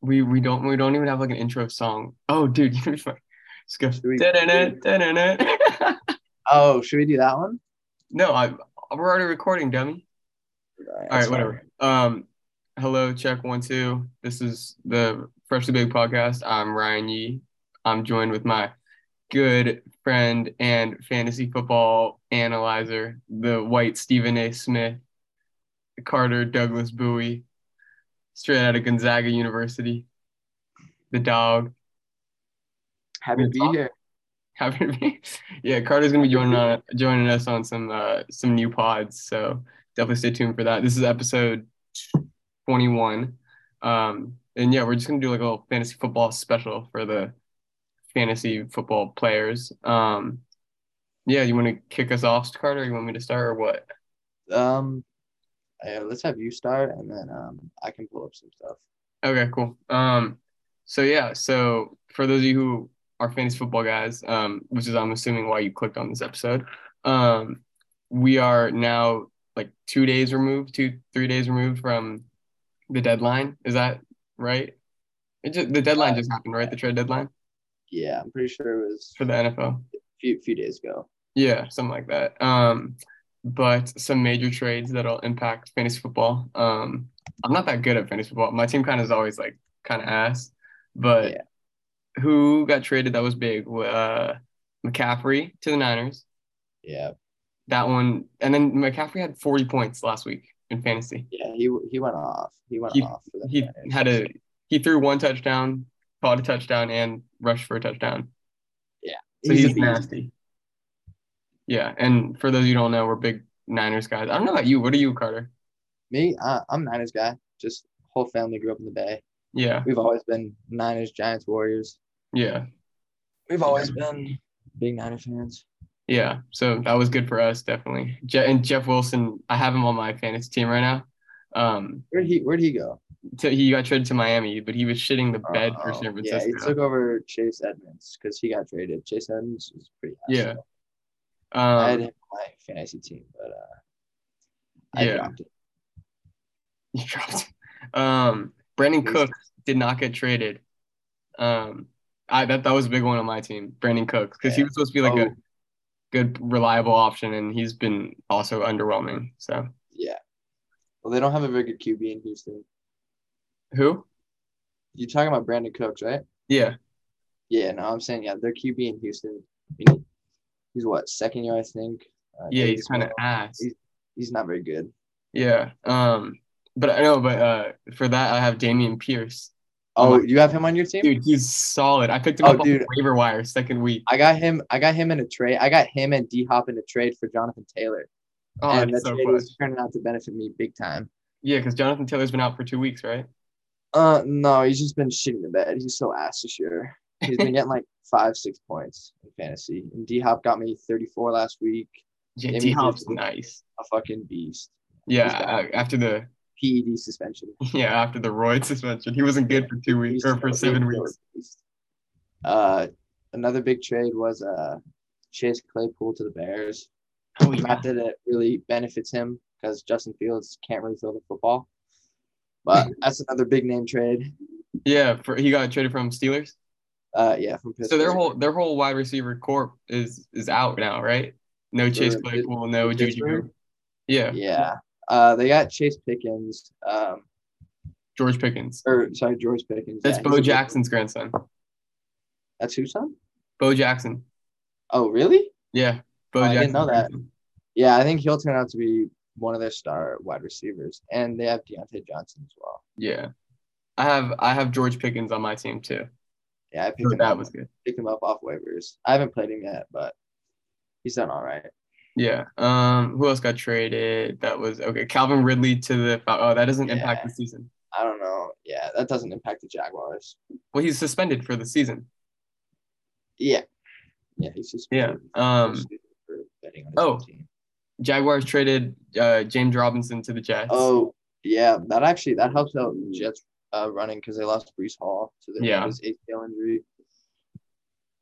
We we don't we don't even have like an intro song. Oh, dude, you Let's go. Should we- Da-da-da, da-da-da. Oh, should we do that one? no, I we're already recording, dummy. All right, whatever. Um, hello, check one, two. This is the Freshly Baked podcast. I'm Ryan Yee. I'm joined with my good friend and fantasy football analyzer, the white Stephen A. Smith, Carter Douglas Bui, straight out of Gonzaga University. The dog. Happy to be here. Happy to be. Yeah, Carter's gonna be joining on joining us on some uh some new pods. So definitely stay tuned for that. This is episode 21. Um and yeah, we're just gonna do like a little fantasy football special for the fantasy football players. Um yeah, you wanna kick us off, Carter? You want me to start or what? Um, yeah, let's have you start, and then um, I can pull up some stuff. Okay, cool. Um, so yeah, so for those of you who are fantasy football guys, um, which is I'm assuming why you clicked on this episode, um, we are now like two days removed, two three days removed from the deadline. Is that right? It just, the deadline just happened, right? The trade deadline Yeah, I'm pretty sure it was for the NFL. a few few days ago. Yeah, something like that. Um, but some major trades that'll impact fantasy football. Um, I'm not that good at fantasy football. My team kind of is always like kind of ass. But Yeah. who got traded that was big? Uh, McCaffrey to the Niners. Yeah, That one, and then McCaffrey had 40 points last week in fantasy. yeah, he he went off. He went He- off. For He Niners. had a he threw one touchdown, caught a touchdown, and rushed for a touchdown. Yeah, so He's he's, nasty. Yeah, and for those you who don't know, we're big Niners guys. I don't know about you. What are you, Carter? Me, I, I'm Niners guy. Just whole family grew up in the Bay. Yeah, We've always been Niners, Giants, Warriors. yeah, We've always been big Niners fans. yeah. So that was good for us, definitely. Je- and Jeff Wilson, I have him on my fantasy team right now. Um, Where'd he Where'd he go? so he got traded to Miami, but he was shitting the bed for Oh, San yeah, he took over Chase Edmonds because he got traded. Chase Edmonds was pretty. Yeah. Awesome. I had Um, him on my fantasy team, but uh, I yeah, dropped it. he dropped. Um, Brandon He's- Cook did not get traded. Um, I that that was a big one on my team, Brandin Cook, because he was supposed to be like Oh. a good, reliable option, and he's been also underwhelming. So Yeah. Well, they don't have a very good QB in Houston. who? You're talking about Brandin Cooks, right? Yeah, Yeah. No, I'm saying yeah, their QB in Houston. He's what second year, I think. Uh, yeah, he's kind of ass. He's- He's not very good. Yeah. Um, but I know, but uh, for that I have Dameon Pierce. Oh, my- you have him on your team? Dude, he's solid. I picked him Oh, up on dude. the waiver wire second week. I got him. I got him in a trade. I got him and D Hop in a trade for Jonathan Taylor, Oh, and that's that so trade turning out to benefit me big time. Yeah, because Jonathan Taylor's been out for two weeks, right? Uh, no, he's just been shitting the bed. He's so ass this year. He's been getting like five, six points in fantasy. And D Hop got me 34 last week. Yeah, D Hop's nice. A fucking beast. Yeah, uh, after the PED suspension. yeah after the Royd suspension, he wasn't good for two weeks or for seven weeks. Uh, another big trade was uh Chase Claypool to the Bears. Oh yeah, Not that it really benefits him because Justin Fields can't really throw the football. But that's another big name trade. yeah. For he got traded from Steelers. Uh, yeah, from Pittsburgh. So their whole their whole wide receiver corp is is out now, right? No Chase Claypool, no Juju. Yeah, Yeah. Uh, they got Chase Pickens. Um, George Pickens. or sorry, George Pickens. That's Yeah, Bo he's a good- Jackson's grandson. That's whose son? Bo Jackson. Oh, really? Yeah, Bo Oh, I Jackson. didn't know that. Yeah, I think he'll turn out to be one of their star wide receivers, and they have Diontae Johnson as well. Yeah, I have I have George Pickens on my team too. Yeah, I picked him that up. was good. Picked him up off waivers. I haven't played him yet, but he's done all right. Yeah. Um. Who else got traded? That was okay. Calvin Ridley to the. Oh, that doesn't impact the season. I don't know. Yeah, that doesn't impact the Jaguars. Well, he's suspended for the season. Yeah, yeah, he's just Yeah. Um. for betting on his oh. team. Jaguars traded uh, James Robinson to the Jets. Oh, yeah, that actually that helps out Jets uh, running because they lost Breece Hall to the Yeah. his ACL injury.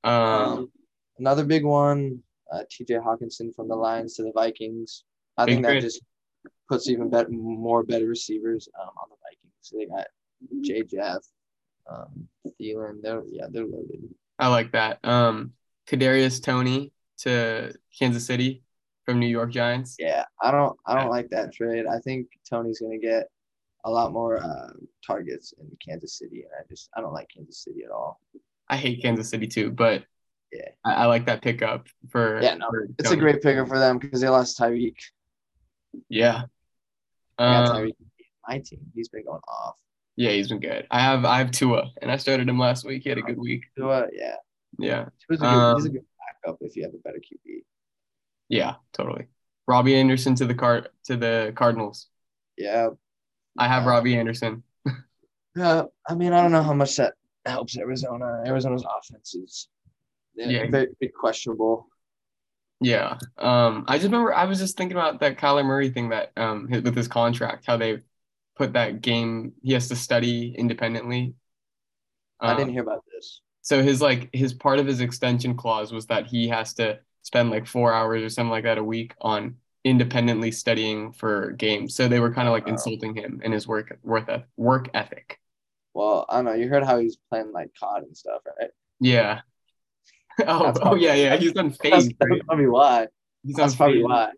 Um. Um, another big one, uh, T.J. Hockenson from the Lions to the Vikings. I think that just puts even better, more better receivers um, on the Vikings. So they got Jay Jeff, Um, Thielen, they're yeah, they're loaded. I like that. Um, Kadarius Toney to Kansas City from New York Giants. Yeah, I don't I don't like that trade. I think Toney's gonna get a lot more uh, targets in Kansas City, and I just I don't like Kansas City at all. I hate Kansas City too, but Yeah. I, I like that pickup for. Yeah, no, for It's a great pickup for them because they lost Tyreek. Yeah. Um, Tyreek my team. He's been going off. yeah, he's been good. I have I have Tua, and I started him last week. He had a good week. Tua, yeah, Yeah. Tua's a good, he's a Um, good backup if you have a better QB. Yeah, totally. Robbie Anderson to the card to the Cardinals. Yeah, I have Uh, Robbie Anderson. Yeah, I mean, I don't know how much that helps Arizona. Arizona's offense is yeah, very, very questionable. Yeah. Um, I just remember I was just thinking about that Kyler Murray thing that um his- with his contract, how they put that game he has to study independently. I Um, didn't hear about this. So his like his part of his extension clause was that he has to spend like four hours or something like that a week on independently studying for games. So they were kind of like Wow. insulting him and his work work eth- work ethic. Well, I don't know. You heard how he's playing like COD and stuff, right? Yeah. Oh, That's oh probably- yeah, yeah. He's on That's, phase. that's probably why. He's on probably Phase. why.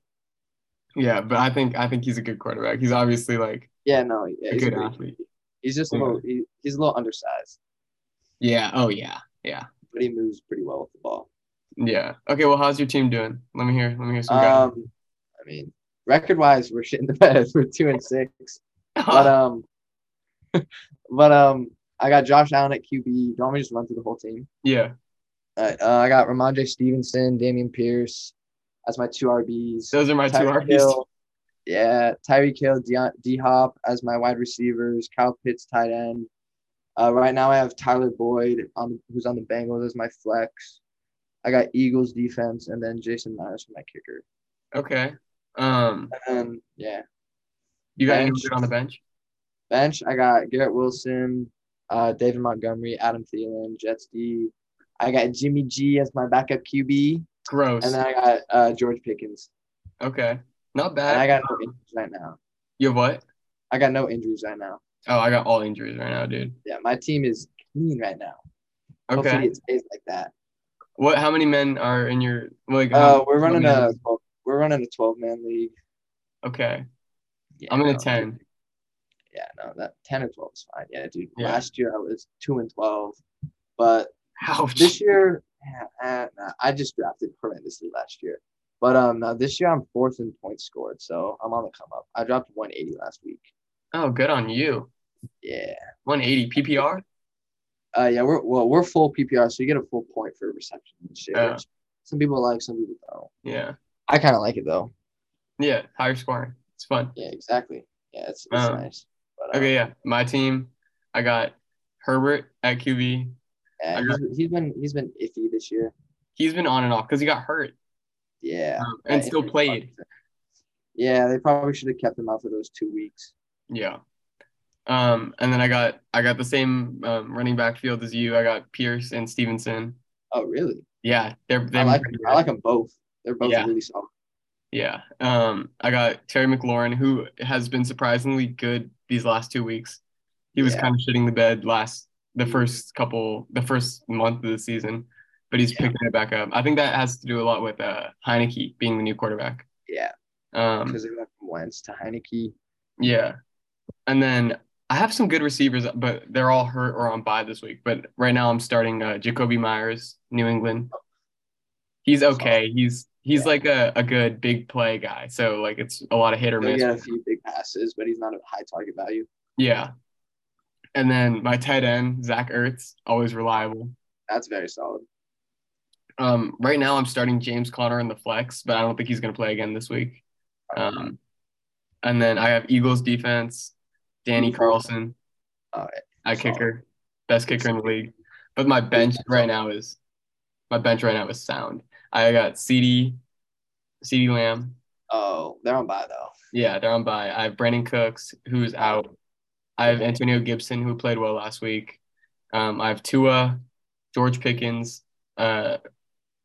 Yeah, but I think I think he's a good quarterback. He's obviously like Yeah, no, yeah, a he's, good athlete. he's just a little. He, he's a little undersized, Yeah. Oh yeah. Yeah. but he moves pretty well with the ball. Yeah. Okay. Well, how's your team doing? Let me hear. Let me hear some guys. Um, I mean, record wise, we're shit in the bed. We're two and six. But um, but um, I got Josh Allen at QB. Do you want me to just run through the whole team? yeah. All right, uh, I got Rhamondre Stevenson, Dameon Pierce. That's my two RBs. Those are my two RBs. Hill, yeah, Tyreek Hill, D Hop as my wide receivers. Kyle Pitts, tight end. Uh, right now I have Tyler Boyd on who's on the Bengals as my flex. I got Eagles defense and then Jason Myers for my kicker. Okay. Um, And then yeah, you got Bench. on the bench? bench I got Garrett Wilson, uh, David Montgomery, Adam Thielen, Jets D. I got Jimmy G as my backup QB, Gross. and then I got uh, George Pickens. okay. Not And bad. I got no injuries right now. you have what? I got no injuries right now. Oh, I got all injuries right now, dude. Yeah, my team is clean right now. Okay. Hopefully it stays like that. What? How many men are in your like? Uh, we're running a 12, we're running a twelve man league. Okay. Yeah, I'm in a no, ten. Yeah, no, that ten and twelve is fine. Yeah, dude. Yeah. Last year I was two and twelve, but Ouch. this year uh, nah, I just drafted horrendously last year. But um, now this year I'm fourth in points scored, so I'm on the come up. I dropped 180 last week. Oh, good on you. Yeah. 180 PPR. Uh, yeah, we're well, we're full PPR, so you get a full point for reception and shit. Yeah. Some people like, some people don't. Yeah. I kind of like it though. Yeah. Higher scoring. It's fun. Yeah, exactly. Yeah, it's, it's Um, nice. But, um, Okay. Yeah. My team. I got Herbert at QB. yeah, I he's, he's been he's been iffy this year. He's been on and off because he got hurt Yeah, um, and still played. him. Yeah, they probably should have kept him out for those two weeks. Yeah. Um, and then I got I got the same um, running back field as you. I got Pierce and Stevenson. Oh, really? Yeah, they're I they're like pretty I like them both. They're both Yeah. really solid. Yeah. Um, I got Terry McLaurin, who has been surprisingly good these last two weeks. He was Yeah. kind of shitting the bed last the first couple the first month of the season, but he's Yeah. picking it back up. I think that has to do a lot with uh Heinicke being the new quarterback. Yeah, Um, because they went from Wentz to Heinicke. yeah. And then I have some good receivers, but they're all hurt or on bye this week. But right now I'm starting uh, Jakobi Meyers, New England. He's okay. He's he's Yeah. like a, a good big play guy. So like it's a lot of hit or miss. get a few big passes, but he's not a high target value. Yeah. And then my tight end, Zach Ertz, always reliable. That's very solid. Um, right now I'm starting James Conner in the flex, but I don't think he's gonna play again this week. Um, and then I have Eagles defense, Danny Carlson All right. at Solid. kicker, best kicker in the league. But my bench right now is my bench right now is sound. I got CeeDee, CeeDee Lamb. Oh, they're on bye though. Yeah, they're on by. I have Brandin Cooks, who's out. I have Antonio Gibson, who played well last week. Um, I have Tua, George Pickens, uh,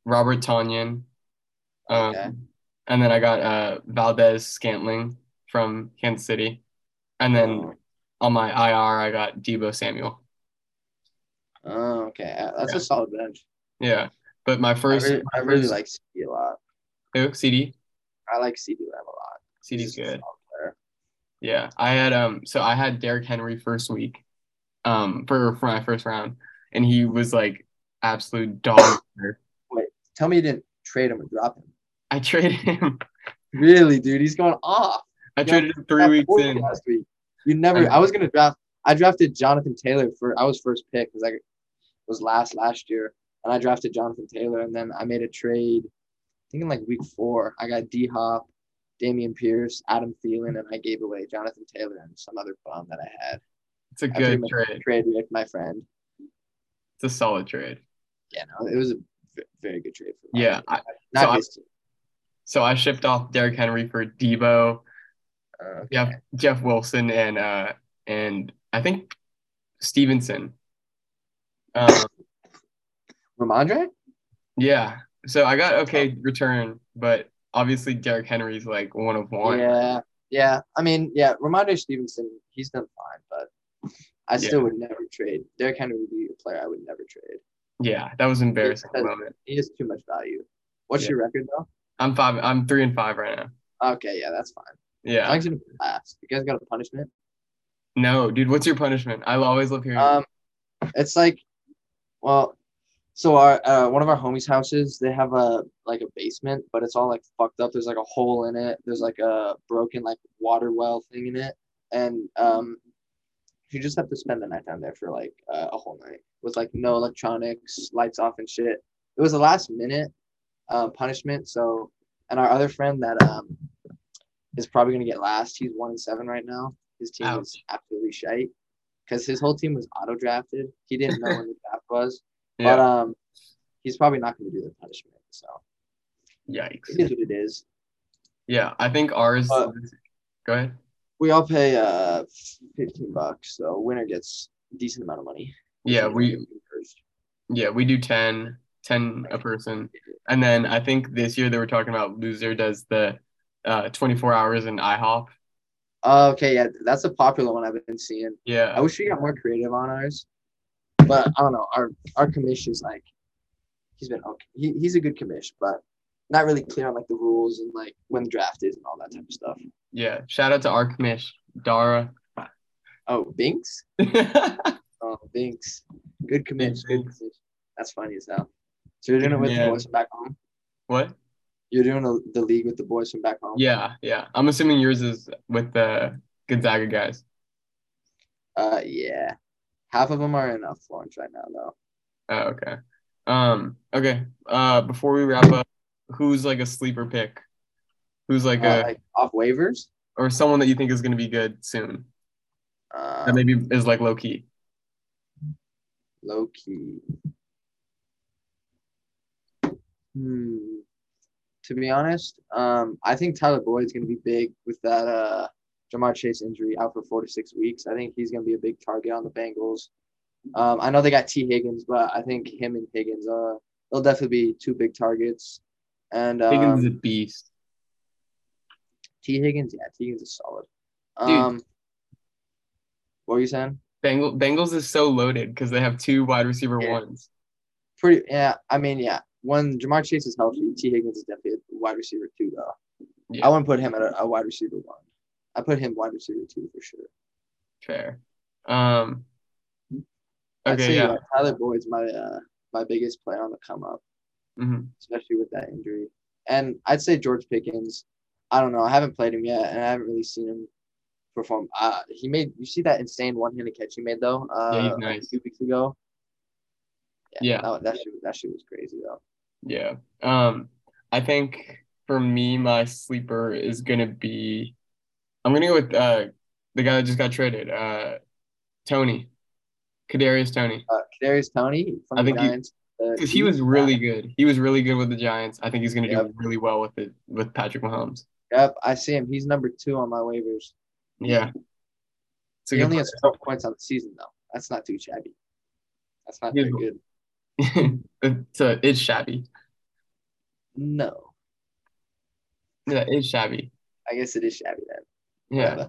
Robert Tonyan. Um, Okay. And then I got uh, Valdes Scantling from Kansas City. And then Oh, on my IR, I got Deebo Samuel. Oh, okay. That's Yeah. a solid bench. Yeah, but my I first, really, I really like CeeDee a lot. who? CeeDee. I like CeeDee Lamb a lot. CeeDee's He's good. Yeah, I had um, so I had Derrick Henry first week, um, for for my first round, and he was like absolute dog. Wait, tell me you didn't trade him or drop him. I traded him. Really, dude, he's going off. I Yeah, traded him three weeks in. Last week. You never. I was gonna draft. I drafted Jonathan Taylor for. I was first pick because I was last last year, and I drafted Jonathan Taylor, and then I made a trade. I think in like week four, I got D Hop, Dameon Pierce, Adam Thielen, and I gave away Jonathan Taylor and some other bum that I had. It's a I good trade. Trade with my friend. It's a solid trade. Yeah, no, it was a very good trade for. Yeah. I, not so I- so I shipped off Derrick Henry for Deebo, Uh, Jeff Jeff Wilson, and uh and I think Stevenson. Um, Rhamondre. yeah. So I got okay return, but obviously Derrick Henry's like one of one. Yeah, yeah. I mean, yeah, Rhamondre Stevenson, he's done fine, but I still would never trade. Derrick Henry would be a player I would never trade. Yeah, that was embarrassing Because- moment. He has too much value. What's Yeah. your record though? I'm five. I'm three and five right now. Okay, yeah, that's fine. Yeah. you don't last. You guys got a punishment? No, dude. What's your punishment? I always love hearing. Um, it's like, well, so our uh, one of our homies' houses, they have a like a basement, but it's all like fucked up. There's like a hole in it. There's like a broken like water well thing in it, and um, you just have to spend the night down there for like uh, a whole night with like no electronics, lights off and shit. It was a last minute uh, punishment. So, and our other friend that um is probably gonna get last. He's one and seven right now. His team is absolutely shite because his whole team was auto drafted. He didn't know when the draft was, yeah. but um, he's probably not going to do the punishment. So Yikes. it is what it is. Yeah, I think ours. Uh, go ahead. We all pay uh fifteen bucks, so winner gets a decent amount of money. Yeah, we yeah we do 10, 10 a person, and then I think this year they were talking about loser does the uh 24 hours in IHOP. Uh, okay, yeah, that's a popular one I've been seeing. Yeah, I wish we got more creative on ours, but I don't know. Our our commish is like he's been okay. He, he's a good commish, but not really clear on like the rules and like when the draft is and all that type of stuff. yeah. Shout out to our commish, Dara. Oh, Binks. Oh, Binks. Good commish. Good commish. That's funny as hell. So you're doing it with Yeah. the boys from back home. what? You're doing a, the league with the boys from back home. Yeah, yeah. I'm assuming yours is with the Gonzaga guys. Uh, yeah. Half of them are in uh, Florence right now, though. Oh, okay. Um, okay. Uh, before we wrap up, who's like a sleeper pick? Who's like Uh, a like off waivers. or someone that you think is gonna be good soon? Uh, That maybe is like low key. low key. Hmm. To be honest, um, I think Tyler Boyd's gonna be big with that uh Ja'Marr Chase injury out for four to six weeks. I think he's gonna be a big target on the Bengals. Um, I know they got Tee Higgins, but I think him and Higgins, uh, they'll definitely be two big targets. And um, Higgins is a beast. Tee Higgins, yeah, Tee Higgins is solid. Dude. Um, what were you saying? Bengal, Bengals is so loaded because they have two wide receiver Yeah. ones. Pretty, yeah. I mean, yeah. When Ja'Marr Chase is healthy, Tee Higgins is definitely a wide receiver two, though. Yeah. I wouldn't put him at a, a wide receiver one. I put him wide receiver two for sure. Fair. Um. I'd Okay. say, Yeah. Tyler Boyd's my uh, my biggest player on the come up, hmm especially with that injury. And I'd say George Pickens. I don't know. I haven't played him yet, and I haven't really seen him perform. Uh, he made. You see that insane one-handed catch he made though? Uh, Yeah, he's like nice. two weeks ago. Yeah. That, that shit. That shit was crazy though. Yeah. Um. I think for me, my sleeper is gonna be. I'm gonna go with uh the guy that just got traded. Uh, Toney. Kadarius Toney. Uh, Kadarius Toney from I the think he- Giants. Because he was really good. He was really good with the Giants. I think he's gonna Yep. do really well with it with Patrick Mahomes. Yep, I see him. He's number two on my waivers. Yeah. So he only has 12 points on the season, though. That's not too shabby. That's not very good. it's uh, it's shabby. No, Yeah, it's shabby. I guess it is shabby then. Yeah.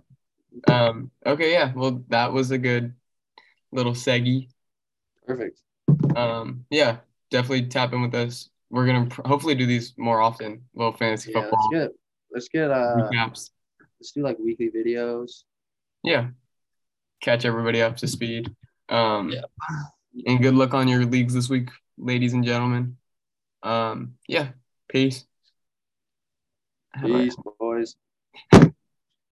Um. Okay. Yeah. Well, that was a good little seggy. Perfect. Um, yeah, definitely tap in with us. We're gonna pr- hopefully do these more often. Little fantasy Yeah, football let's get let's get uh recaps. let's do like weekly videos. Yeah, catch everybody up to speed. Um, Yeah. and good luck on your leagues this week, ladies and gentlemen. Um, yeah, peace. Peace, boys.